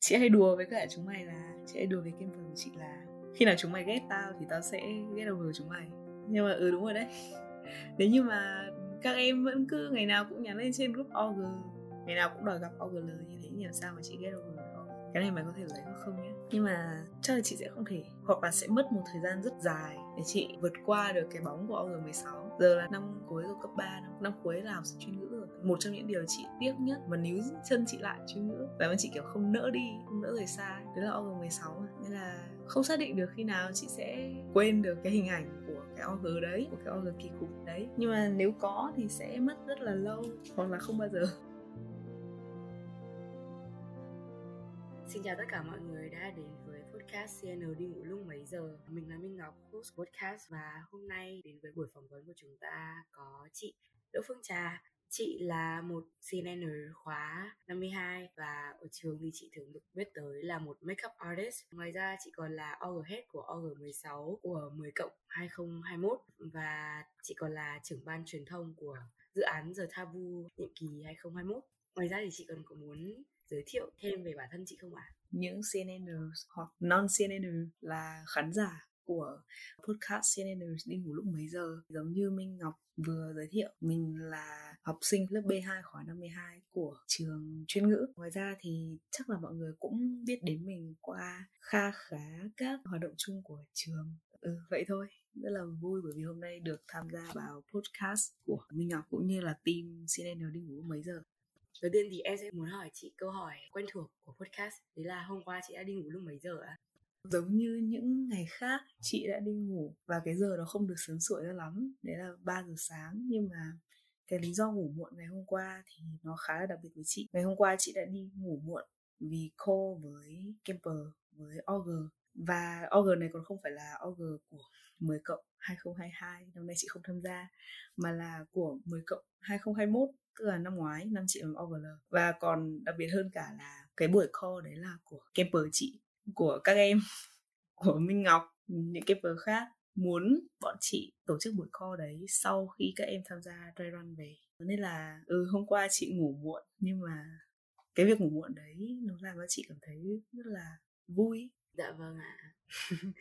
chị hay đùa với cả chúng mày là chị hay đùa với camper của chị là khi nào chúng mày ghét tao thì tao sẽ ghét over chúng mày. Nhưng mà ừ đúng rồi đấy. Nếu như mà các em vẫn cứ ngày nào cũng nhắn lên trên group org ngày nào cũng đòi gặp OGL như thế thì làm sao mà chị ghét over cái này mày có thể lấy hoặc không nhé. Nhưng mà chắc là chị sẽ không thể hoặc là sẽ mất một thời gian rất dài để chị vượt qua được cái bóng của OG16 giờ là năm cuối của cấp 3 năm, năm cuối là học sinh chuyên ngữ một trong những điều chị tiếc nhất. Và níu chân chị lại chứ nữa. Và mà chị kiểu không nỡ đi không nỡ rời xa. Đấy là OG16 nên là không xác định được khi nào chị sẽ quên được cái hình ảnh của cái OG đấy của cái OG kỳ cục đấy. Nhưng mà nếu có thì sẽ mất rất là lâu hoặc là không bao giờ. Xin chào tất cả mọi người đã đến với podcast CN đi ngủ lúc mấy giờ. Mình là Minh Ngọc, host podcast. Và hôm nay đến với buổi phỏng vấn của chúng ta có chị Đỗ Phương Trà. Chị là một CNN khóa 52 và ở trường thì chị thường được biết tới là một makeup artist. Ngoài ra chị còn là OG Head của OG16 của 10 cộng 2021 và chị còn là trưởng ban truyền thông của dự án The Tabu nhiệm kỳ 2021. Ngoài ra thì chị còn có muốn giới thiệu thêm về bản thân chị không ạ? À? Những CNN hoặc non CNN là khán giả của podcast CNN đi ngủ lúc mấy giờ giống như Minh Ngọc vừa giới thiệu, mình là học sinh lớp B2 khóa 52 của trường chuyên ngữ. Ngoài ra thì chắc là mọi người cũng biết đến mình qua kha khá các hoạt động chung của trường. Ừ vậy thôi. Rất là vui bởi vì hôm nay được tham gia vào podcast của Minh Ngọc cũng như là team CNN đi ngủ mấy giờ. Đầu tiên thì em sẽ muốn hỏi chị câu hỏi quen thuộc của podcast Đấy là hôm qua chị đã đi ngủ lúc mấy giờ ạ? Giống như những ngày khác chị đã đi ngủ và cái giờ nó không được sớm sủa ra lắm. Đấy là 3 giờ sáng nhưng mà cái lý do ngủ muộn ngày hôm qua thì nó khá là đặc biệt với chị. Ngày hôm qua chị đã đi ngủ muộn vì cô với Camper với OG và OG này còn không phải là OG của 10 cộng 2022 năm nay chị không tham gia, mà là của 10 cộng 2021 tức là năm ngoái, năm chị làm OGL và còn đặc biệt hơn cả là cái buổi call đấy là của camper chị, của các em, của Minh Ngọc, những camper khác muốn bọn chị tổ chức buổi call đấy sau khi các em tham gia dry run về. Nên là ừ hôm qua chị ngủ muộn, nhưng mà cái việc ngủ muộn đấy nó làm cho chị cảm thấy rất là vui. Dạ vâng ạ.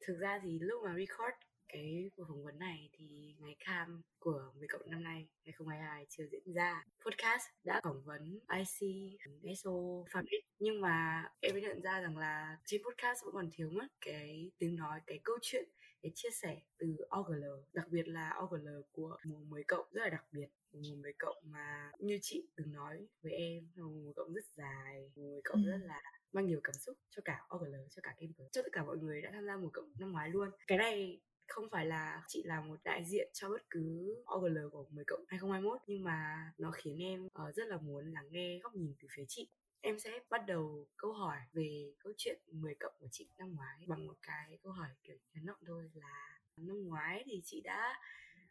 Thực ra thì lúc mà record cái buổi phỏng vấn này thì ngày cam của 10 cộng năm nay 2022 chưa diễn ra. Podcast đã phỏng vấn IC SO Fabric. Nhưng mà em mới nhận ra rằng là trên podcast vẫn còn thiếu mất cái tiếng nói cái câu chuyện cái chia sẻ từ OGL đặc biệt là OGL của mùa 10 cộng rất là đặc biệt. Mùa 10 cộng mà như chị từng nói với em mùa 10 cộng rất dài mùa 10 cộng ừ. rất là mang nhiều cảm xúc cho cả OGL cho cả Game cho tất cả mọi người đã tham gia mùa cộng năm ngoái luôn. Cái này không phải là chị là một đại diện cho bất cứ OGL của 10 cộng 2021 nhưng mà nó khiến em uh, rất là muốn lắng nghe góc nhìn từ phía chị em sẽ bắt đầu câu hỏi về câu chuyện 10 cộng của chị năm ngoái bằng một cái câu hỏi kiểu nhấn động thôi là năm ngoái thì chị đã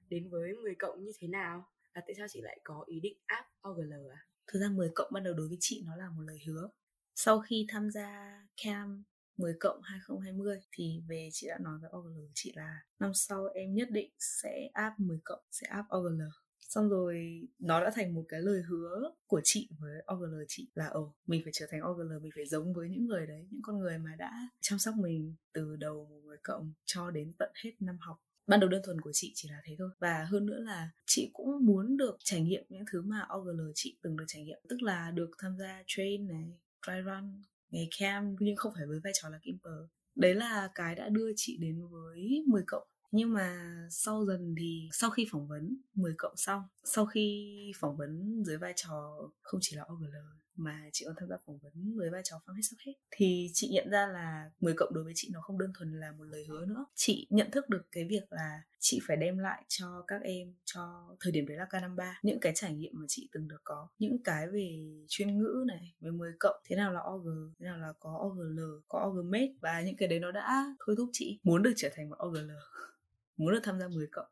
đến với 10 cộng như thế nào và tại sao chị lại có ý định áp OGL à? Thực ra 10 cộng ban đầu đối với chị nó là một lời hứa. Sau khi tham gia cam 10 cộng 2020 thì về chị đã nói với OGL chị là năm sau em nhất định sẽ áp 10 cộng, sẽ áp OGL xong rồi nó đã thành một cái lời hứa của chị với OGL chị là, ồ, mình phải trở thành OGL mình phải giống với những người đấy, những con người mà đã chăm sóc mình từ đầu 10 cộng cho đến tận hết năm học. Ban đầu đơn thuần của chị chỉ là thế thôi. Và hơn nữa là chị cũng muốn được trải nghiệm những thứ mà OGL chị từng được trải nghiệm, tức là được tham gia train này, dry run ngày cam nhưng không phải với vai trò là kimper đấy là cái đã đưa chị đến với 10 cộng. Nhưng mà sau dần thì, sau khi phỏng vấn 10 cộng xong, sau khi phỏng vấn dưới vai trò không chỉ là OGL mà chị còn tham gia phỏng vấn với vai trò fan hết sắp hết. Thì chị nhận ra là 10 cộng đối với chị nó không đơn thuần là một lời hứa nữa. Chị nhận thức được cái việc là chị phải đem lại cho các em cho thời điểm đấy là K53 những cái trải nghiệm mà chị từng được có. Những cái về chuyên ngữ này, về 10 cộng, thế nào là OG thế nào là có OGL có OGMate và những cái đấy nó đã thôi thúc chị muốn được trở thành một OGL muốn được tham gia 10 cộng.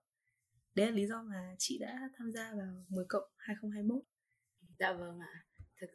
Đấy là lý do mà chị đã tham gia vào 10 cộng 2021 Dạ vâng ạ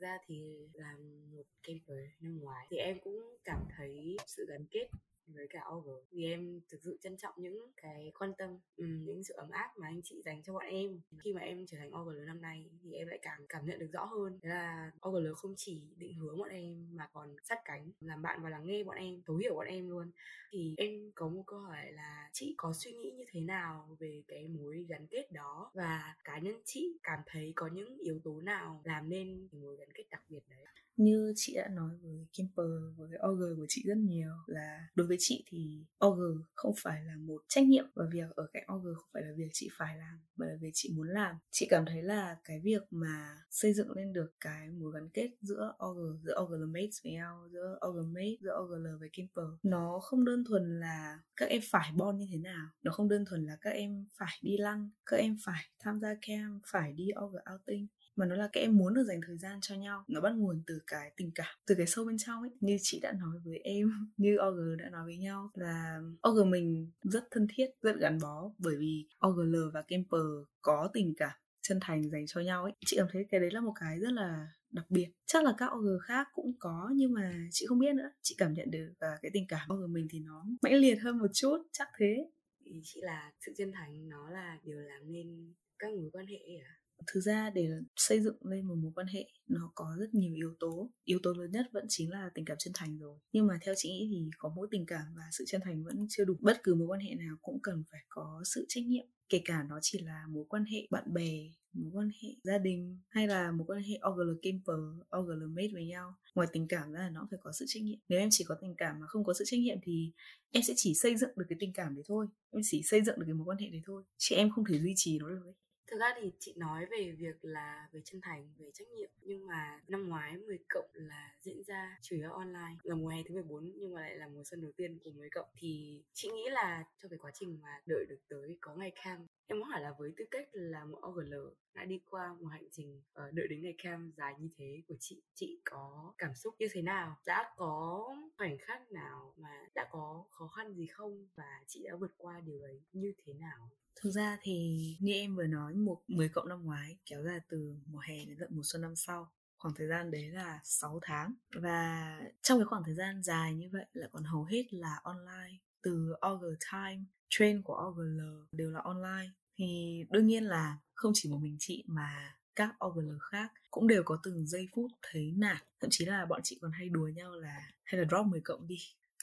ra thì làm một camper năm ngoái. Thì em cũng cảm thấy sự gắn kết với cả Over vì em thực sự trân trọng những cái quan tâm um, những sự ấm áp mà anh chị dành cho bọn em. Khi mà em trở thành Over năm nay thì em lại càng cảm nhận được rõ hơn đấy là Over không chỉ định hướng bọn em mà còn sát cánh làm bạn và lắng nghe bọn em thấu hiểu bọn em luôn. Thì em có một câu hỏi là chị có suy nghĩ như thế nào về cái mối gắn kết đó? Và cá nhân chị cảm thấy có những yếu tố nào làm nên cái mối gắn kết đặc biệt đấy? Như chị đã nói với Kimper, với OG của chị rất nhiều là đối với chị thì OG không phải là một trách nhiệm và việc ở cạnh OG không phải là việc chị phải làm, mà là việc chị muốn làm. Chị cảm thấy là cái việc mà xây dựng lên được cái mối gắn kết giữa OG giữa OGL mates với nhau, giữa OG mate, giữa OGL với Kimper, nó không đơn thuần là các em phải bon như thế nào, nó không đơn thuần là các em phải đi lăng, các em phải tham gia camp, phải đi OG outing mà nó là các em muốn được dành thời gian cho nhau. Nó bắt nguồn từ cái tình cảm, từ cái sâu bên trong ấy. Như chị đã nói với em, như OG đã nói với nhau, là OG mình rất thân thiết, rất gắn bó. Bởi vì OGL và Kemper có tình cảm chân thành dành cho nhau ấy. Chị cảm thấy cái đấy là một cái rất là đặc biệt. Chắc là các OG khác cũng có, nhưng mà chị không biết nữa. Chị cảm nhận được và cái tình cảm OG mình thì nó mãnh liệt hơn một chút, chắc thế. Ý chị là sự chân thành nó là điều làm nên các mối quan hệ à thực ra để xây dựng lên một mối quan hệ nó có rất nhiều yếu tố. Yếu tố lớn nhất vẫn chính là tình cảm chân thành rồi. Nhưng mà theo chị nghĩ thì có mỗi tình cảm và sự chân thành vẫn chưa đủ. Bất cứ mối quan hệ nào cũng cần phải có sự trách nhiệm. Kể cả nó chỉ là mối quan hệ bạn bè mối quan hệ gia đình hay là mối quan hệ OGL Camper, OGL mate với nhau. Ngoài tình cảm ra là nó phải có sự trách nhiệm. Nếu em chỉ có tình cảm mà không có sự trách nhiệm thì em sẽ chỉ xây dựng được cái tình cảm đấy thôi. Em chỉ xây dựng được cái mối quan hệ đấy thôi. Chị em không thể duy trì nó được ấy thực ra thì chị nói về việc là về chân thành, về trách nhiệm, nhưng mà năm ngoái 10 cộng là diễn ra chủ yếu online. Là mùa hè thứ 14 nhưng mà lại là mùa xuân đầu tiên của 10 cộng. Thì chị nghĩ là trong cái quá trình mà đợi được tới có ngày cam, em muốn hỏi là với tư cách là một OGL đã đi qua một hành trình ờ, đợi đến ngày cam dài như thế của chị chị có cảm xúc như thế nào? Đã có khoảnh khắc nào mà đã có khó khăn gì không? Và chị đã vượt qua điều ấy như thế nào? Thực ra thì như em vừa nói một 10 cộng năm ngoái kéo dài từ mùa hè đến tận mùa xuân năm sau khoảng thời gian đấy là 6 tháng. Và trong cái khoảng thời gian dài như vậy là còn hầu hết là online từ Augur Time, train của OGL đều là online. Thì đương nhiên là không chỉ một mình chị mà các OGL khác cũng đều có từng giây phút thấy nản. Thậm chí là bọn chị còn hay đùa nhau là hay là drop 10 cộng đi.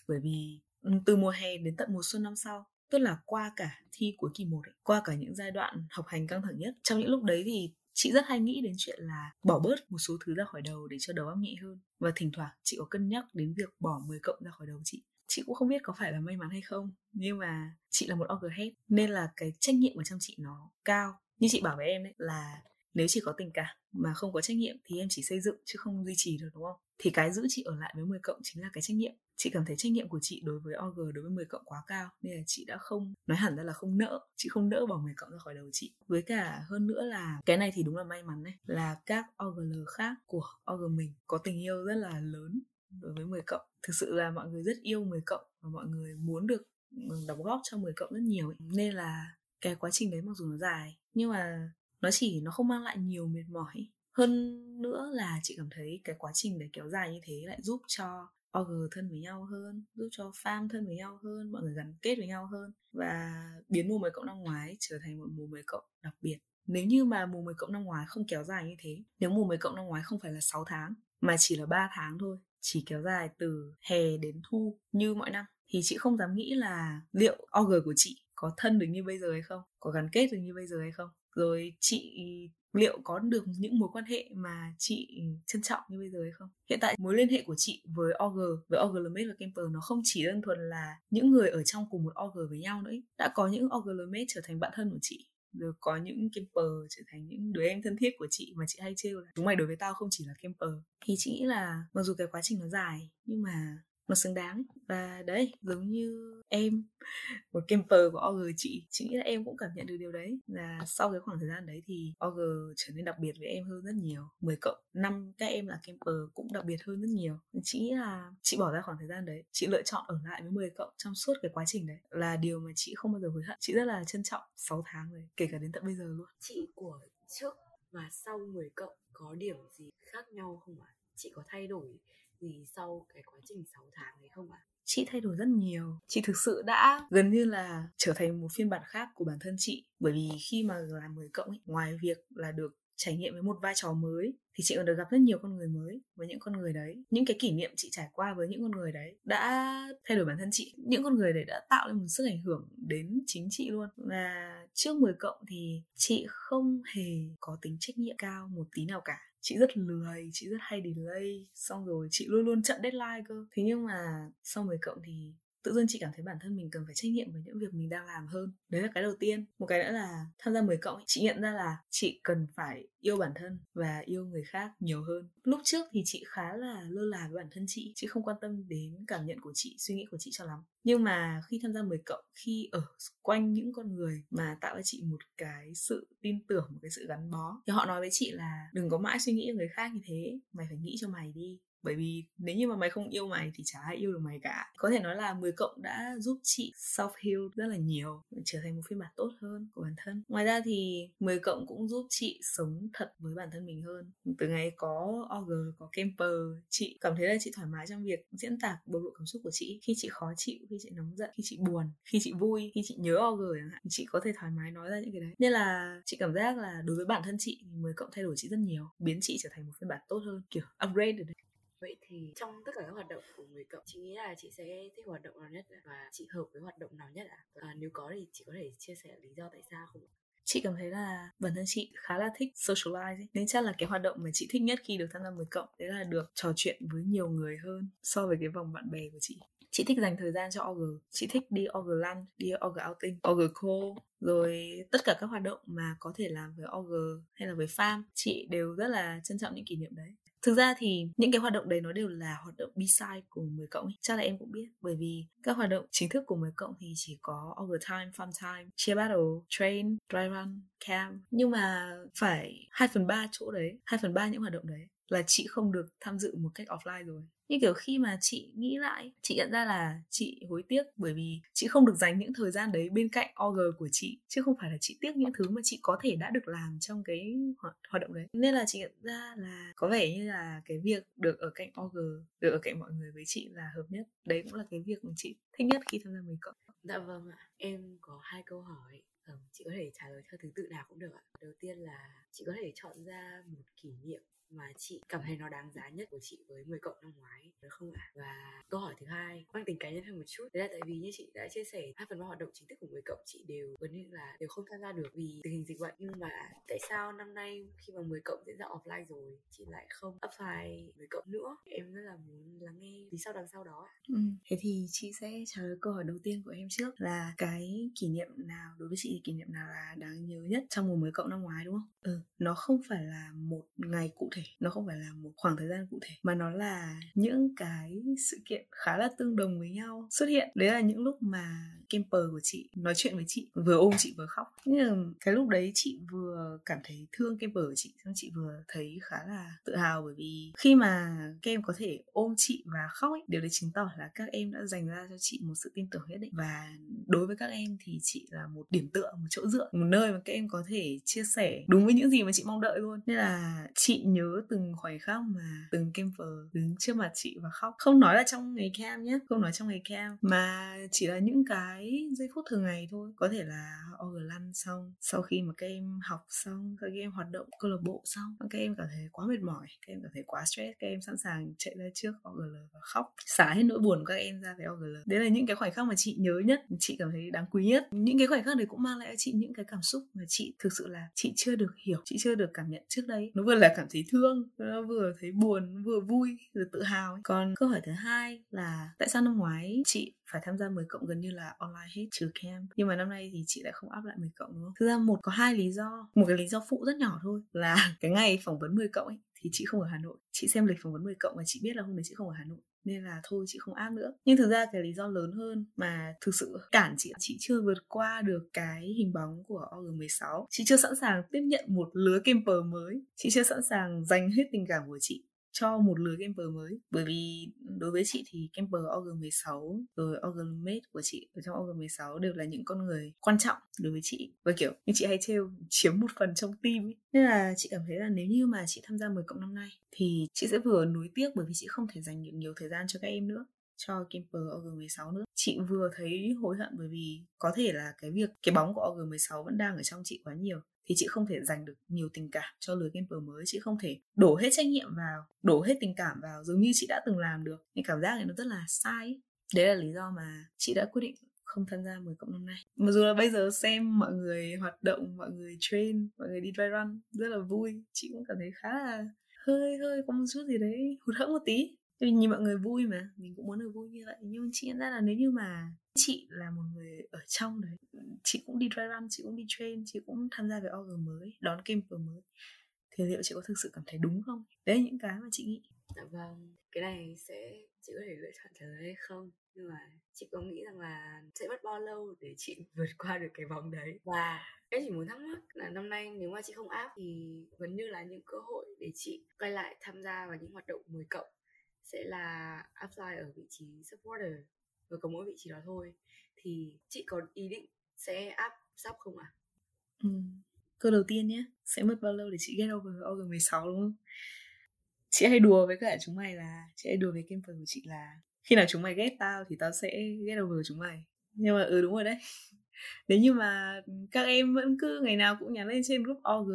Bởi vì ừ, từ mùa hè đến tận mùa xuân năm sau tức là qua cả thi cuối kỳ 1 ấy, qua cả những giai đoạn học hành căng thẳng nhất trong những lúc đấy thì chị rất hay nghĩ đến chuyện là bỏ bớt một số thứ ra khỏi đầu để cho đầu óc nhẹ hơn. Và thỉnh thoảng chị có cân nhắc đến việc bỏ 10 cộng ra khỏi đầu chị. Chị cũng không biết có phải là may mắn hay không nhưng mà chị là một oghead nên là cái trách nhiệm ở trong chị nó cao. Như chị bảo với em đấy là nếu chỉ có tình cảm mà không có trách nhiệm thì em chỉ xây dựng chứ không duy trì được đúng không? Thì cái giữ chị ở lại với 10 cộng chính là cái trách nhiệm chị cảm thấy trách nhiệm của chị đối với OG đối với 10 cộng quá cao, nên là chị đã không, nói hẳn ra là không nỡ. Chị không nỡ bỏ 10 cộng ra khỏi đầu chị. Với cả hơn nữa là, cái này thì đúng là may mắn đấy là các OGL khác của OG mình có tình yêu rất là lớn đối với 10 cộng. Thực sự là mọi người rất yêu 10 cộng và mọi người muốn được đóng góp cho 10 cộng rất nhiều ấy. nên là cái quá trình đấy mặc dù nó dài, nhưng mà nó chỉ, nó không mang lại nhiều mệt mỏi. Hơn nữa là chị cảm thấy cái quá trình để kéo dài như thế lại giúp cho OG thân với nhau hơn, giúp cho farm thân với nhau hơn, mọi người gắn kết với nhau hơn và biến mùa 10 cộng năm ngoái trở thành một mùa 10 cộng đặc biệt. Nếu như mà mùa 10 cộng năm ngoái không kéo dài như thế, nếu mùa 10 cộng năm ngoái không phải là 6 tháng, mà chỉ là 3 tháng thôi, chỉ kéo dài từ hè đến thu như mọi năm, thì chị không dám nghĩ là liệu OG của chị có thân được như bây giờ hay không, có gắn kết được như bây giờ hay không rồi chị liệu có được những mối quan hệ mà chị trân trọng như bây giờ hay không? Hiện tại mối liên hệ của chị với OG với OG Lemate và Camper nó không chỉ đơn thuần là những người ở trong cùng một OG với nhau nữa đã có những OG Lemate trở thành bạn thân của chị, rồi có những camper trở thành những đứa em thân thiết của chị mà chị hay trêu là, chúng mày đối với tao không chỉ là camper thì chị nghĩ là mặc dù cái quá trình nó dài, nhưng mà nó xứng đáng. Và đấy, giống như em, một camper của OG chị. Chị nghĩ là em cũng cảm nhận được điều đấy. Là sau cái khoảng thời gian đấy thì OG trở nên đặc biệt với em hơn rất nhiều. 10 cộng năm các em là camper cũng đặc biệt hơn rất nhiều. Chị nghĩ là chị bỏ ra khoảng thời gian đấy, chị lựa chọn ở lại với 10 cộng trong suốt cái quá trình đấy là điều mà chị không bao giờ hối hận. Chị rất là trân trọng 6 tháng rồi kể cả đến tận bây giờ luôn. Chị của trước và sau 10 cộng có điểm gì khác nhau không ạ? À? chị có thay đổi gì sau cái quá trình 6 tháng đấy không ạ? À? chị thay đổi rất nhiều. Chị thực sự đã gần như là trở thành một phiên bản khác của bản thân chị. Bởi vì khi mà làm 10 cộng ấy, ngoài việc là được trải nghiệm với một vai trò mới thì chị còn được gặp rất nhiều con người mới với những con người đấy. Những cái kỷ niệm chị trải qua với những con người đấy đã thay đổi bản thân chị. Những con người đấy đã tạo lên một sức ảnh hưởng đến chính chị luôn. Và trước 10 cộng thì chị không hề có tính trách nhiệm cao một tí nào cả chị rất lười, chị rất hay delay, xong rồi chị luôn luôn chặn deadline cơ. Thế nhưng mà sau 10 cộng thì tự dưng chị cảm thấy bản thân mình cần phải trách nhiệm với những việc mình đang làm hơn. Đấy là cái đầu tiên. Một cái nữa là tham gia 10 cộng chị nhận ra là chị cần phải yêu bản thân và yêu người khác nhiều hơn. Lúc trước thì chị khá là lơ là với bản thân chị chị không quan tâm đến cảm nhận của chị, suy nghĩ của chị cho lắm. Nhưng mà khi tham gia 10 cộng, khi ở quanh những con người mà tạo cho chị một cái sự tin tưởng, một cái sự gắn bó, thì họ nói với chị là đừng có mãi suy nghĩ người khác như thế, mày phải nghĩ cho mày đi bởi vì nếu như mà mày không yêu mày thì chả ai yêu được mày cả. Có thể nói là 10 cộng đã giúp chị self heal rất là nhiều, trở thành một phiên bản tốt hơn của bản thân. Ngoài ra thì 10 cộng cũng giúp chị sống thật với bản thân mình hơn. Từ ngày có OG có Camper, chị cảm thấy là chị thoải mái trong việc diễn tả bộc lộ cảm xúc của chị. Khi chị khó chịu, khi chị nóng giận, khi chị buồn, khi chị vui, khi chị nhớ OG chẳng hạn, chị có thể thoải mái nói ra những cái đấy. Nên là chị cảm giác là đối với bản thân chị thì 10 cộng thay đổi chị rất nhiều, biến chị trở thành một phiên bản tốt hơn, kiểu upgrade được đấy Vậy thì trong tất cả các hoạt động của người cộng chị nghĩ là chị sẽ thích hoạt động nào nhất và chị hợp với hoạt động nào nhất ạ? À? à, nếu có thì chị có thể chia sẻ lý do tại sao không? chị cảm thấy là bản thân chị khá là thích socialize nên chắc là cái hoạt động mà chị thích nhất khi được tham gia 10 cộng đấy là được trò chuyện với nhiều người hơn so với cái vòng bạn bè của chị chị thích dành thời gian cho OG chị thích đi OG lunch đi OG outing OG call rồi tất cả các hoạt động mà có thể làm với OG hay là với farm chị đều rất là trân trọng những kỷ niệm đấy Thực ra thì những cái hoạt động đấy nó đều là hoạt động B-side của 10 cộng ấy. Chắc là em cũng biết bởi vì các hoạt động chính thức của 10 cộng thì chỉ có overtime, fun time, cheer battle, train, dry run, camp. Nhưng mà phải 2 phần 3 chỗ đấy, 2 phần 3 những hoạt động đấy là chị không được tham dự một cách offline rồi như kiểu khi mà chị nghĩ lại chị nhận ra là chị hối tiếc bởi vì chị không được dành những thời gian đấy bên cạnh OG của chị chứ không phải là chị tiếc những thứ mà chị có thể đã được làm trong cái hoạt, hoạt động đấy. Nên là chị nhận ra là có vẻ như là cái việc được ở cạnh OG được ở cạnh mọi người với chị là hợp nhất. Đấy cũng là cái việc mà chị thích nhất khi tham gia mấy cộng dạ vâng ạ. Em có hai câu hỏi chị có thể trả lời theo thứ tự nào cũng được ạ. Đầu tiên là chị có thể chọn ra một kỷ niệm mà chị cảm thấy nó đáng giá nhất của chị với 10 cộng năm ngoái được không ạ? Và câu hỏi thứ hai mang tính cá nhân hơn một chút đấy là tại vì như chị đã chia sẻ hai phần ba hoạt động chính thức của 10 cộng chị đều gần như là đều không tham gia được vì tình hình dịch bệnh nhưng mà tại sao năm nay khi mà 10 cộng diễn ra offline rồi chị lại không apply 10 cộng nữa em rất là muốn lắng nghe lý sau đằng sau đó ạ. Ừ. Thế thì chị sẽ trả lời câu hỏi đầu tiên của em trước là cái kỷ niệm nào đối với chị kỷ niệm nào là đáng nhớ nhất trong mùa 10 cộng năm ngoái đúng không? Ừ, nó không phải là một ngày cụ thể thể, nó không phải là một khoảng thời gian cụ thể, mà nó là những cái sự kiện khá là tương đồng với nhau xuất hiện. Đấy là những lúc mà camper của chị, nói chuyện với chị, vừa ôm chị vừa khóc. Nhưng mà cái lúc đấy chị vừa cảm thấy thương camper của chị, xong chị vừa thấy khá là tự hào bởi vì khi mà các em có thể ôm chị và khóc ấy, điều đấy chứng tỏ là các em đã dành ra cho chị một sự tin tưởng nhất định. Và đối với các em thì chị là một điểm tựa, một chỗ dựa, một nơi mà các em có thể chia sẻ đúng với những gì mà chị mong đợi luôn. Nên là chị nhớ từng khoảnh khắc mà từng camper đứng trước mặt chị và khóc. Không nói là trong ngày cam nhé không nói trong ngày cam, mà chỉ là những cái giây phút thường ngày thôi. Có thể là OG lăn xong, sau khi mà các em học xong các em hoạt động câu lạc bộ xong, các em cảm thấy quá mệt mỏi, các em cảm thấy quá stress, các em sẵn sàng chạy ra trước OGL và khóc. Xả hết nỗi buồn của các em ra với OGL đấy là những cái khoảnh khắc mà chị nhớ nhất, chị cảm thấy đáng quý nhất. Những cái khoảnh khắc đấy cũng mang lại cho chị những cái cảm xúc mà chị thực sự là chị chưa được hiểu, chị chưa được cảm nhận trước đây. Nó vừa là cảm thấy thương thương nó vừa thấy buồn vừa vui, vừa tự hào còn câu hỏi thứ hai là tại sao năm ngoái chị phải tham gia 10 cộng gần như là online hết, trừ camp. Nhưng mà năm nay thì chị lại không áp lại 10 cộng, đúng không? Thực ra một có hai lý do, một cái lý do phụ rất nhỏ thôi, là cái ngày phỏng vấn 10 cộng ấy thì chị không ở Hà Nội. Chị xem lịch phỏng vấn 10 cộng và chị biết là hôm đấy chị không ở Hà Nội, nên là thôi chị không áp nữa. Nhưng thực ra cái lý do lớn hơn mà thực sự cản chị chị chưa vượt qua được cái hình bóng của OG16 chị chưa sẵn sàng tiếp nhận một lứa camper mới. Chị chưa sẵn sàng dành hết tình cảm của chị cho một lứa camper mới bởi vì ừ, đối với chị thì camper OG16 rồi OG của chị ở trong OG16 đều là những con người quan trọng đối với chị và, kiểu, như chị hay trêu, chiếm một phần trong team ấy. nên là chị cảm thấy là nếu như mà chị tham gia 10 cộng năm nay, thì chị sẽ vừa nuối tiếc bởi vì chị không thể dành được nhiều thời gian cho các em nữa, cho Kemper OG16 nữa. Chị vừa thấy hối hận bởi vì có thể là cái việc, cái bóng của OG16 vẫn đang ở trong chị quá nhiều thì chị không thể dành được nhiều tình cảm cho lứa gamer mới. Chị không thể đổ hết trách nhiệm vào, đổ hết tình cảm vào giống như chị đã từng làm được. Nhưng cảm giác này nó rất là sai đấy là lý do mà chị đã quyết định không tham gia 10 cộng năm nay. Mặc dù là bây giờ xem mọi người hoạt động, mọi người train, mọi người đi dry run rất là vui. Chị cũng cảm thấy khá là hơi hơi có một chút gì đấy hụt hẫng một tí vì nhìn mọi người vui mà, mình cũng muốn được vui như vậy. Nhưng chị nhận ra là nếu như mà chị là một người ở trong đấy, chị cũng đi dry run chị cũng đi train, chị cũng tham gia về org mới, đón camper mới, thì liệu chị có thực sự cảm thấy đúng không? Đấy là những cái mà chị nghĩ. Dạ vâng cái này sẽ, chị có thể lựa chọn trả lời hay không? Nhưng mà chị có nghĩ rằng là sẽ mất bao lâu để chị vượt qua được cái vòng đấy? Và em chỉ muốn thắc mắc là năm nay nếu mà chị không áp thì gần như là những cơ hội để chị quay lại tham gia vào những hoạt động 10 cộng sẽ là apply ở vị trí supporter và có mỗi vị trí đó thôi thì chị có ý định sẽ áp sắp không ạ? À? Ừ. Câu đầu tiên nhé, sẽ mất bao lâu để chị get over over 16 đúng không? Chị hay đùa với cả chúng mày là chị hay đùa với camper của chị là khi nào chúng mày ghét tao thì tao sẽ get over chúng mày. Nhưng mà ừ đúng rồi đấy. Nếu như mà các em vẫn cứ ngày nào cũng nhắn lên trên group OG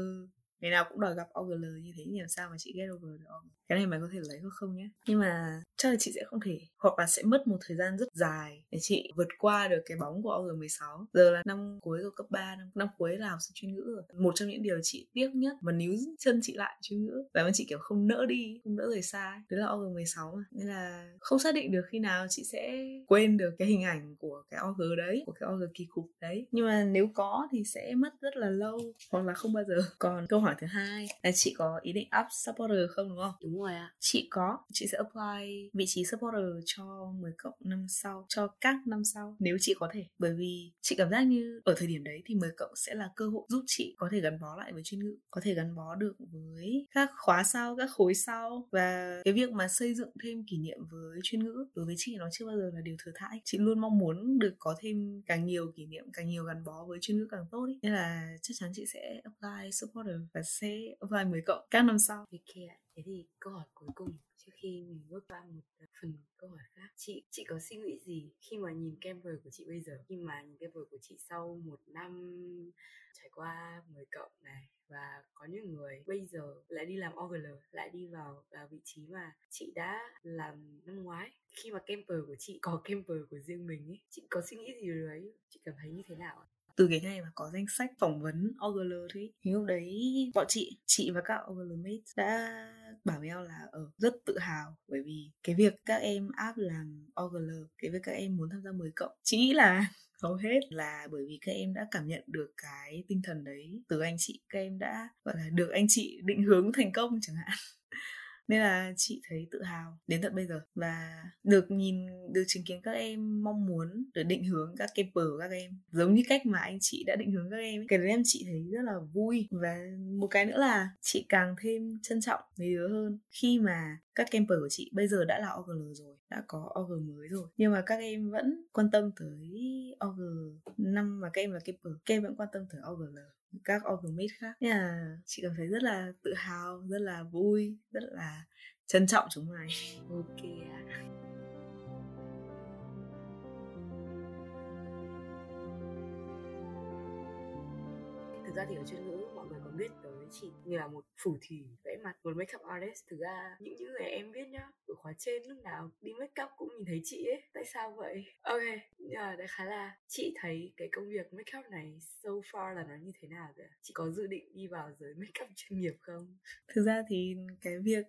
ngày nào cũng đòi gặp OGL như thế thì làm sao mà chị get over được cái này mày có thể lấy hoặc không nhé nhưng mà chắc là chị sẽ không thể hoặc là sẽ mất một thời gian rất dài để chị vượt qua được cái bóng của OG16 giờ là năm cuối của cấp 3 năm, năm cuối là học sinh chuyên ngữ rồi. Một trong những điều chị tiếc nhất mà níu chân chị lại chuyên ngữ là mà chị kiểu không nỡ đi không nỡ rời xa đấy là OG16 mà. Nên là không xác định được khi nào chị sẽ quên được cái hình ảnh của cái OG đấy của cái OG kỳ cục đấy. Nhưng mà nếu có thì sẽ mất rất là lâu hoặc là không bao giờ. Còn câu hỏi thứ hai là chị có ý định up supporter không đúng không? Đúng rồi ạ. Chị có. Chị sẽ apply vị trí supporter cho 10 cộng năm sau cho các năm sau nếu chị có thể. Bởi vì chị cảm giác như ở thời điểm đấy thì 10 cộng sẽ là cơ hội giúp chị có thể gắn bó lại với chuyên ngữ có thể gắn bó được với các khóa sau các khối sau. Và cái việc mà xây dựng thêm kỷ niệm với chuyên ngữ đối với chị nó chưa bao giờ là điều thừa thãi. Chị luôn mong muốn được có thêm càng nhiều kỷ niệm càng nhiều gắn bó với chuyên ngữ càng tốt ý. nên là chắc chắn chị sẽ apply supporter và sẽ apply 10 cộng các năm sau. Okay. thế thì câu hỏi cuối cùng trước khi mình bước qua một ờ, phần câu hỏi khác. Chị chị có suy nghĩ gì khi mà nhìn kem vời của chị bây giờ? Khi mà nhìn camper của chị sau một năm trải qua 10 cộng này và có những người bây giờ lại đi làm OGL lại đi vào vào vị trí mà chị đã làm năm ngoái. Khi mà camper của chị có camper của riêng mình ấy, chị có suy nghĩ gì đấy? Chị cảm thấy như thế nào từ cái ngày mà có danh sách phỏng vấn OGL thì lúc đấy bọn chị chị và các OGL mate đã bảo nhau là ở ờ, rất tự hào bởi vì cái việc các em áp làm OGL cái việc các em muốn tham gia 10 cộng. Chị nghĩ là hầu hết là bởi vì các em đã cảm nhận được cái tinh thần đấy. Từ anh chị các em đã gọi là được anh chị định hướng thành công chẳng hạn nên là chị thấy tự hào đến tận bây giờ và được nhìn, được chứng kiến các em mong muốn được định hướng các camper của các em. Giống như cách mà anh chị đã định hướng các em cái đấy em chị thấy rất là vui. Và một cái nữa là chị càng thêm trân trọng mấy đứa hơn. Khi mà các camper của chị bây giờ đã là OGL rồi, đã có OG mới rồi, nhưng mà các em vẫn quan tâm tới OG năm mà các em là camper các em vẫn quan tâm tới OGL các orgmate khác. Nên là chị cảm thấy rất là tự hào rất là vui rất là trân trọng chúng mày. Ok thực ra thì ở chuyên ngữ mọi người còn biết tới chị như là một phù thủy vẽ mặt một makeup artist. Thực ra những những người em biết nhá ở khóa trên lúc nào đi makeup cũng nhìn thấy chị ấy. Tại sao vậy? Ok nhưng mà đại khái là chị thấy cái công việc makeup này so far là nó như thế nào rồi chị có dự định đi vào giới makeup chuyên nghiệp không? Thực ra thì cái việc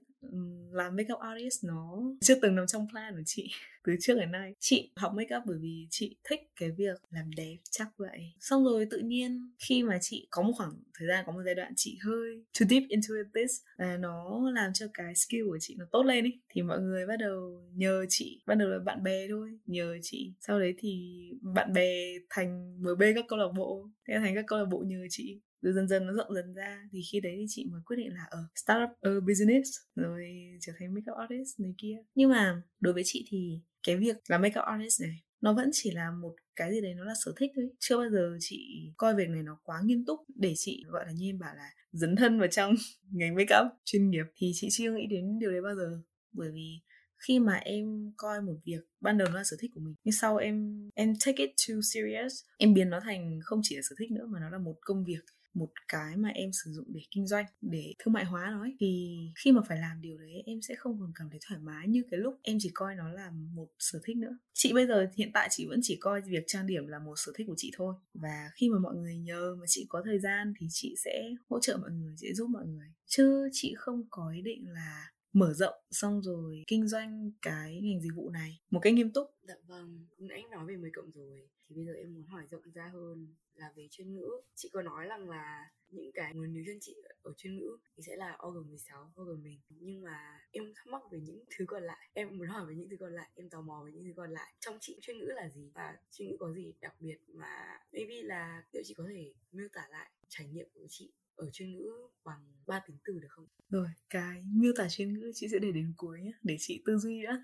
làm makeup artist nó chưa từng nằm trong plan của chị từ trước đến nay. Chị học makeup bởi vì chị thích cái việc làm đẹp, chắc vậy. Xong rồi tự nhiên khi mà chị có một khoảng thời gian, có một giai đoạn chị hơi too deep into this, là nó làm cho cái skill của chị nó tốt lên ý. Thì mọi người bắt đầu nhờ chị, bắt đầu là bạn bè thôi, nhờ chị. Sau đấy thì bạn bè thành mb các câu lạc bộ, thế thành các câu lạc bộ nhờ chị rồi dần dần nó rộng dần ra. Thì khi đấy thì chị mới quyết định là ờ, ở uh, startup a business rồi trở thành makeup artist này kia. Nhưng mà đối với chị thì cái việc là makeup artist này nó vẫn chỉ là một cái gì đấy nó là sở thích thôi. Chưa bao giờ chị coi việc này nó quá nghiêm túc để chị gọi là như em bảo là dấn thân vào trong ngành makeup chuyên nghiệp. Thì chị chưa nghĩ đến điều đấy bao giờ. Bởi vì khi mà em coi một việc ban đầu nó là sở thích của mình nhưng sau em em take it too serious em biến nó thành không chỉ là sở thích nữa mà nó là một công việc một cái mà em sử dụng để kinh doanh để thương mại hóa nó ấy, thì khi mà phải làm điều đấy em sẽ không còn cảm thấy thoải mái như cái lúc em chỉ coi nó là một sở thích nữa. Chị bây giờ hiện tại chị vẫn chỉ coi việc trang điểm là một sở thích của chị thôi. Và khi mà mọi người nhờ mà chị có thời gian thì chị sẽ hỗ trợ mọi người sẽ giúp mọi người. Chứ chị không có ý định là mở rộng xong rồi kinh doanh cái ngành dịch vụ này một cách nghiêm túc. Dạ vâng nãy nói về 10 cộng rồi thì bây giờ em muốn hỏi rộng ra hơn là về chuyên ngữ. Chị có nói rằng là những cái nguồn níu chân chị ở chuyên ngữ thì sẽ là org 16 org mình nhưng mà em thắc mắc về những thứ còn lại. Em muốn hỏi về những thứ còn lại. Em tò mò về những thứ còn lại. Trong chị chuyên ngữ là gì? Và chuyên ngữ có gì đặc biệt mà maybe là liệu chị có thể miêu tả lại trải nghiệm của chị ở chuyên ngữ bằng ba tính từ được không? Rồi, cái miêu tả chuyên ngữ chị sẽ để đến cuối nhé, để chị tư duy đã.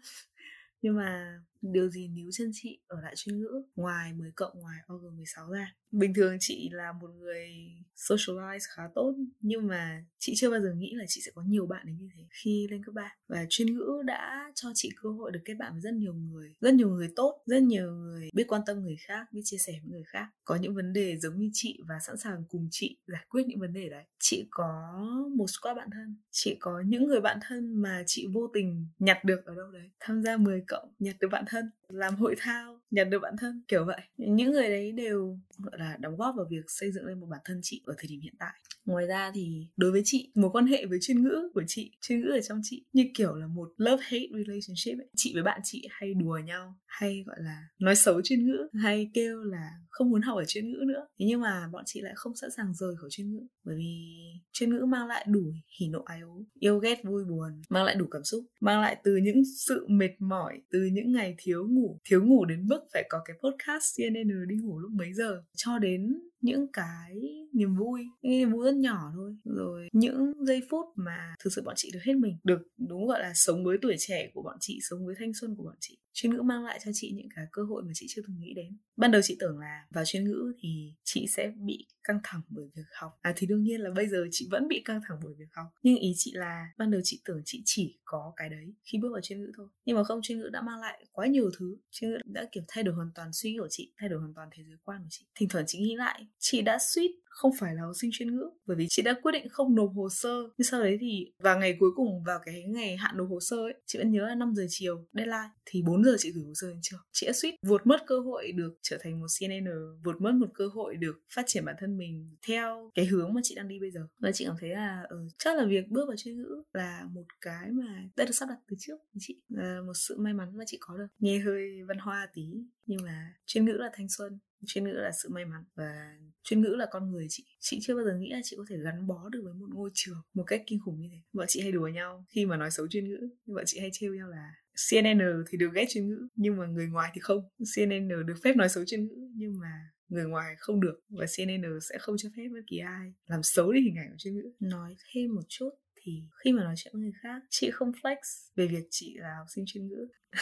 Nhưng mà điều gì níu chân chị ở lại chuyên ngữ? Ngoài 10 cộng, ngoài OG16 ra. Bình thường chị là một người socialize khá tốt, nhưng mà chị chưa bao giờ nghĩ là chị sẽ có nhiều bạn đến như thế khi lên cấp 3 và chuyên ngữ đã cho chị cơ hội được kết bạn với rất nhiều người, rất nhiều người tốt, rất nhiều người biết quan tâm người khác, biết chia sẻ với người khác. Có những vấn đề giống như chị và sẵn sàng cùng chị giải quyết những vấn đề đấy. Chị có một squad bạn thân, chị có những người bạn thân mà chị vô tình nhặt được ở đâu đấy. Tham gia 10 cộng, nhặt được bạn thân, làm hội thao, nhận được bản thân, kiểu vậy. Những người đấy đều, gọi là, đóng góp vào việc xây dựng lên một bản thân chị ở thời điểm hiện tại ngoài ra thì đối với chị, mối quan hệ với chuyên ngữ của chị, chuyên ngữ ở trong chị như kiểu là một love hate relationship ấy. chị với bạn chị hay đùa nhau, hay gọi là nói xấu chuyên ngữ, hay kêu là không muốn học ở chuyên ngữ nữa thế nhưng mà bọn chị lại không sẵn sàng rời khỏi chuyên ngữ, bởi vì chuyên ngữ mang lại đủ hỉ nộ ái ố, yêu ghét, vui buồn, mang lại đủ cảm xúc, mang lại từ những sự mệt mỏi, từ những ngày thiếu ngủ thiếu ngủ đến mức phải có cái podcast CNN đi ngủ lúc mấy giờ cho đến những cái niềm vui, những niềm vui rất nhỏ thôi. Rồi những giây phút mà thực sự bọn chị được hết mình, được, đúng gọi là sống với tuổi trẻ của bọn chị, sống với thanh xuân của bọn chị. Chuyên ngữ mang lại cho chị những cái cơ hội mà chị chưa từng nghĩ đến. Ban đầu chị tưởng là vào chuyên ngữ thì chị sẽ bị căng thẳng bởi việc học. À thì đương nhiên là bây giờ chị vẫn bị căng thẳng bởi việc học. Nhưng ý chị là, ban đầu chị tưởng chị chỉ có cái đấy khi bước vào chuyên ngữ thôi. Nhưng mà không, chuyên ngữ đã mang lại quá nhiều thứ. Chuyên ngữ đã, kiểu, thay đổi hoàn toàn suy nghĩ của chị, thay đổi hoàn toàn thế giới quan của chị. Thỉnh thoảng chị nghĩ lại, chị đã suýt không phải là học sinh chuyên ngữ bởi vì chị đã quyết định không nộp hồ sơ. Nhưng sau đấy thì vào ngày cuối cùng vào cái ngày hạn nộp hồ sơ ấy chị vẫn nhớ là 5 giờ chiều deadline thì 4 giờ chị gửi hồ sơ đến trường. Chị đã suýt vượt mất cơ hội được trở thành một CNN vượt mất một cơ hội được phát triển bản thân mình theo cái hướng mà chị đang đi bây giờ. Và chị cảm thấy là ừ, chắc là việc bước vào chuyên ngữ là một cái mà đã được sắp đặt từ trước chị. Là một sự may mắn mà chị có được. Nghe hơi văn hoa tí nhưng mà chuyên ngữ là thanh xuân chuyên ngữ là sự may mắn. Và chuyên ngữ là con người, chị. Chị chưa bao giờ nghĩ là chị có thể gắn bó được với một ngôi trường một cách kinh khủng như thế. Bọn chị hay đùa nhau khi mà nói xấu chuyên ngữ. Bọn chị hay trêu nhau là CNN thì được ghét chuyên ngữ, nhưng mà người ngoài thì không. CNN được phép nói xấu chuyên ngữ, nhưng mà người ngoài không được. Và CNN sẽ không cho phép bất kỳ ai làm xấu đi hình ảnh của chuyên ngữ. Nói thêm một chút thì khi mà nói chuyện với người khác, chị không flex về việc chị là học sinh chuyên ngữ.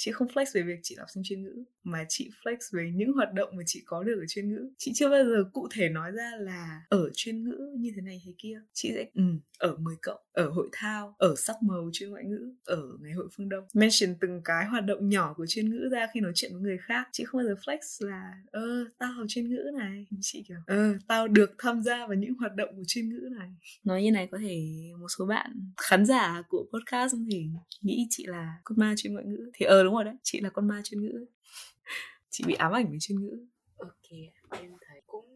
Chị không flex về việc chị là học sinh chuyên ngữ mà chị flex về những hoạt động mà chị có được ở chuyên ngữ. Chị chưa bao giờ cụ thể nói ra là ở chuyên ngữ như thế này hay kia. Chị sẽ ừ, ở 10 cộng ở hội thao ở sắc màu chuyên ngoại ngữ ở ngày hội phương đông. Mention từng cái hoạt động nhỏ của chuyên ngữ ra khi nói chuyện với người khác. Chị không bao giờ flex là ơ tao học chuyên ngữ này. Chị kiểu ơ tao được tham gia vào những hoạt động của chuyên ngữ này. Nói như này có thể một số bạn khán giả của podcast thì nghĩ chị là con ma chuyên ngoại ngữ. Thì ờ đúng rồi đấy chị là con ma chuyên ngữ chị bị ám ảnh với chuyên ngữ. Ok em thấy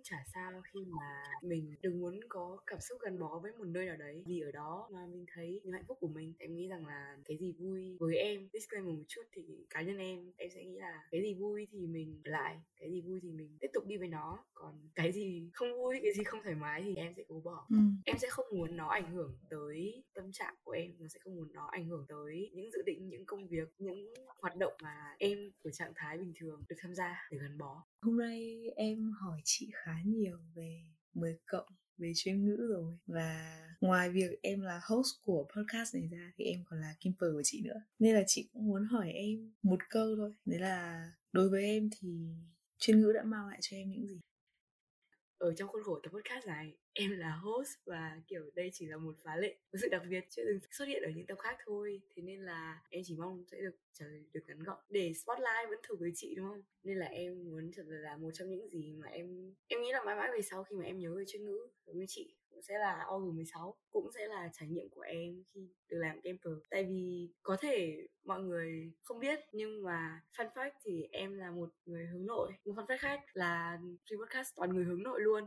chả sao khi mà mình đừng muốn có cảm xúc gắn bó với một nơi nào đấy vì ở đó mà mình thấy những hạnh phúc của mình em nghĩ rằng là cái gì vui với em disclaimer một chút thì cá nhân em em sẽ nghĩ là cái gì vui thì mình lại cái gì vui thì mình tiếp tục đi với nó còn cái gì không vui cái gì không thoải mái thì em sẽ cố bỏ ừ. em sẽ không muốn nó ảnh hưởng tới tâm trạng của em nó sẽ không muốn nó ảnh hưởng tới những dự định những công việc những hoạt động mà em ở trạng thái bình thường được tham gia để gắn bó hôm nay em hỏi chị khá nhiều về 10 cộng, về chuyên ngữ rồi. Và ngoài việc em là host của podcast này ra thì em còn là kimper của chị nữa. Nên là chị cũng muốn hỏi em một câu thôi. Đấy là, đối với em thì chuyên ngữ đã mang lại cho em những gì? Ở trong khuôn khổ tập podcast này em là host và, kiểu, đây chỉ là một phá lệ, một sự đặc biệt, chưa từng xuất hiện ở những tập khác thôi. Thế nên là em chỉ mong sẽ được trả lời được ngắn gọn. Để spotlight vẫn thuộc với chị, đúng không? Nên là em muốn trả lời là một trong những gì mà em em nghĩ là mãi mãi về sau khi mà em nhớ về chuyên ngữ giống như chị, cũng sẽ là August 16 cũng sẽ là trải nghiệm của em khi được làm camper. Tại vì có thể mọi người không biết, nhưng mà fun fact thì em là một người hướng nội. Một fun fact khác là free podcast toàn người hướng nội luôn.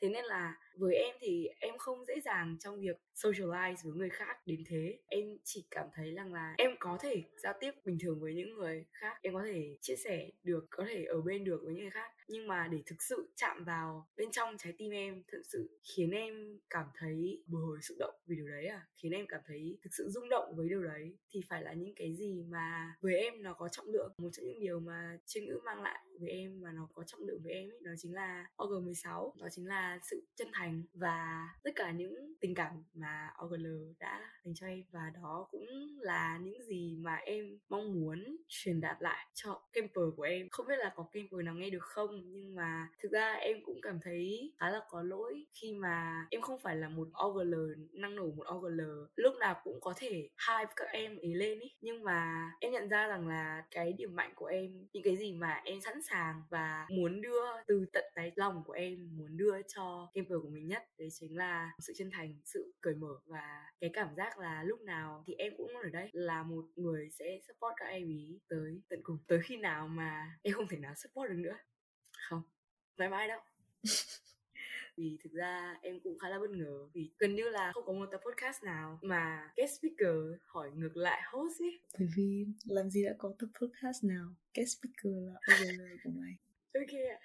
Thế nên là với em thì em không dễ dàng trong việc socialize với người khác đến thế. Em chỉ cảm thấy rằng là em có thể giao tiếp bình thường với những người khác em có thể chia sẻ được có thể ở bên được với những người khác. Nhưng mà để thực sự chạm vào bên trong trái tim em thực sự khiến em cảm thấy bồi hồi xúc động vì điều đấy à khiến em cảm thấy thực sự rung động với điều đấy thì phải là những cái gì mà với em nó có trọng lượng. Một trong những điều mà chuyên ngữ mang lại với em mà nó có trọng lượng với em ấy, đó chính là OG16 đó chính là sự chân thành và tất cả những tình cảm mà OGL đã dành cho em. Và đó cũng là những gì mà em mong muốn truyền đạt lại cho camper của em. Không biết là có camper nào nghe được không, nhưng mà thực ra em cũng cảm thấy khá là có lỗi khi mà em không phải là một OGL năng nổ một OGL lúc nào cũng có thể hype các em ấy lên ý. Nhưng mà em nhận ra rằng là cái điểm mạnh của em, những cái gì mà em sẵn sàng và muốn đưa từ tận đáy lòng của em, muốn đưa cho camper của mình nhất đấy chính là sự chân thành sự cởi mở và cái cảm giác là lúc nào thì em cũng ở đây là một người sẽ support các em ý tới tận cùng tới khi nào mà em không thể nào support được nữa. Không mãi mãi đâu vì thực ra em cũng khá là bất ngờ vì gần như là không có một tập podcast nào mà guest speaker hỏi ngược lại host ấy bởi vì làm gì đã có tập podcast nào guest speaker là OGL của mày. Ok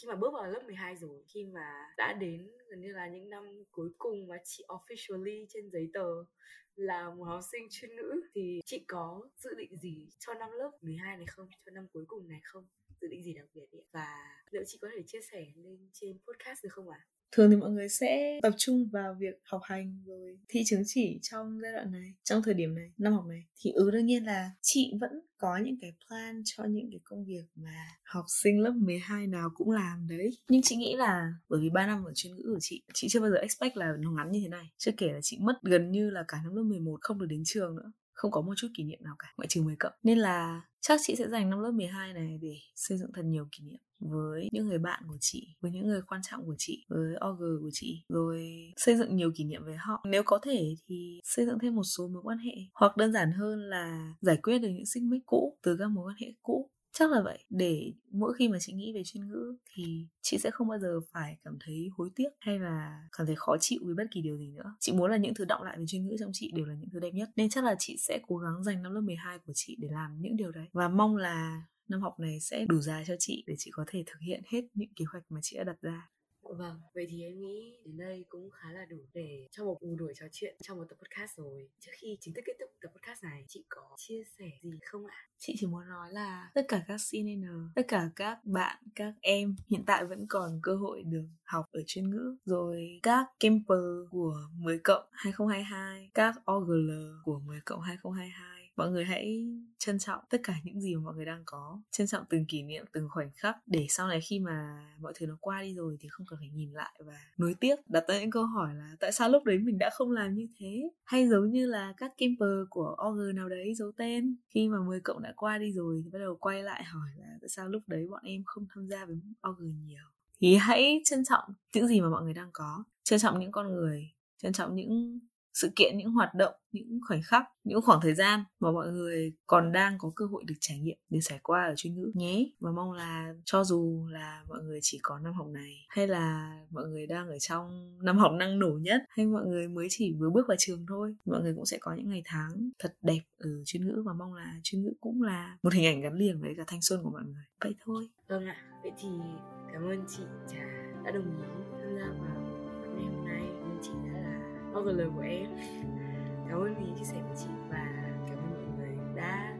khi mà bước vào lớp 12 rồi, khi mà đã đến gần như là những năm cuối cùng mà chị officially trên giấy tờ là một học sinh chuyên ngữ, thì chị có dự định gì cho năm lớp 12 này không cho năm cuối cùng này không dự định gì đặc biệt ấy? và liệu chị có thể chia sẻ lên trên podcast được không ạ à? Thường thì mọi người sẽ tập trung vào việc học hành rồi thi chứng chỉ trong giai đoạn này, trong thời điểm này, năm học này. Thì ừ đương nhiên là chị vẫn có những cái plan cho những cái công việc mà học sinh lớp 12 nào cũng làm đấy. Nhưng chị nghĩ là bởi vì 3 năm ở chuyên ngữ của chị chị chưa bao giờ expect là nó ngắn như thế này. Chưa kể là chị mất gần như là cả năm lớp 11 không được đến trường nữa không có một chút kỷ niệm nào cả, ngoại trừ 10 cộng. Nên là chắc chị sẽ dành năm lớp 12 này để xây dựng thật nhiều kỷ niệm với những người bạn của chị, với những người quan trọng của chị, với OG của chị, rồi xây dựng nhiều kỷ niệm với họ. Nếu có thể thì xây dựng thêm một số mối quan hệ, hoặc đơn giản hơn là giải quyết được những xích mích cũ từ các mối quan hệ cũ chắc là vậy. Để mỗi khi mà chị nghĩ về chuyên ngữ thì chị sẽ không bao giờ phải cảm thấy hối tiếc hay là cảm thấy khó chịu với bất kỳ điều gì nữa. Chị muốn là những thứ động lại về chuyên ngữ trong chị đều là những thứ đẹp nhất. Nên chắc là chị sẽ cố gắng dành năm lớp 12 của chị để làm những điều đấy. Và mong là năm học này sẽ đủ dài cho chị để chị có thể thực hiện hết những kế hoạch mà chị đã đặt ra. Vâng, vậy thì em nghĩ đến đây cũng khá là đủ để cho một buổi đuổi trò chuyện trong một tập podcast rồi. Trước khi chính thức kết thúc tập podcast này, chị có chia sẻ gì không ạ? Chị chỉ muốn nói là tất cả các CNN, tất cả các bạn, các em hiện tại vẫn còn cơ hội được học ở chuyên ngữ. Rồi các camper của 10 cộng 2022, các OGL của 10 cộng 2022 mọi người hãy trân trọng tất cả những gì mà mọi người đang có, trân trọng từng kỷ niệm, từng khoảnh khắc để sau này khi mà mọi thứ nó qua đi rồi thì không cần phải nhìn lại và nối tiếc. Đặt ra những câu hỏi là tại sao lúc đấy mình đã không làm như thế? Hay giống như là các camper của org nào đấy giấu tên. Khi mà 10 cộng đã qua đi rồi thì bắt đầu quay lại hỏi là tại sao lúc đấy bọn em không tham gia với org nhiều? Thì hãy trân trọng những gì mà mọi người đang có, trân trọng những con người, trân trọng những sự kiện, những hoạt động, những khoảnh khắc, những khoảng thời gian mà mọi người còn đang có cơ hội được trải nghiệm, được trải qua ở chuyên ngữ nhé. Và mong là cho dù là mọi người chỉ có năm học này, hay là mọi người đang ở trong năm học năng nổ nhất, hay mọi người mới chỉ vừa bước vào trường thôi, mọi người cũng sẽ có những ngày tháng thật đẹp ở chuyên ngữ. Và mong là chuyên ngữ cũng là một hình ảnh gắn liền với cả thanh xuân của mọi người. Vậy thôi. Vâng ạ. Vậy thì cảm ơn chị trà đã đồng ý tham gia vào ơn lời của em. Cảm ơn vì chia sẻ với chị và cảm ơn mọi người đã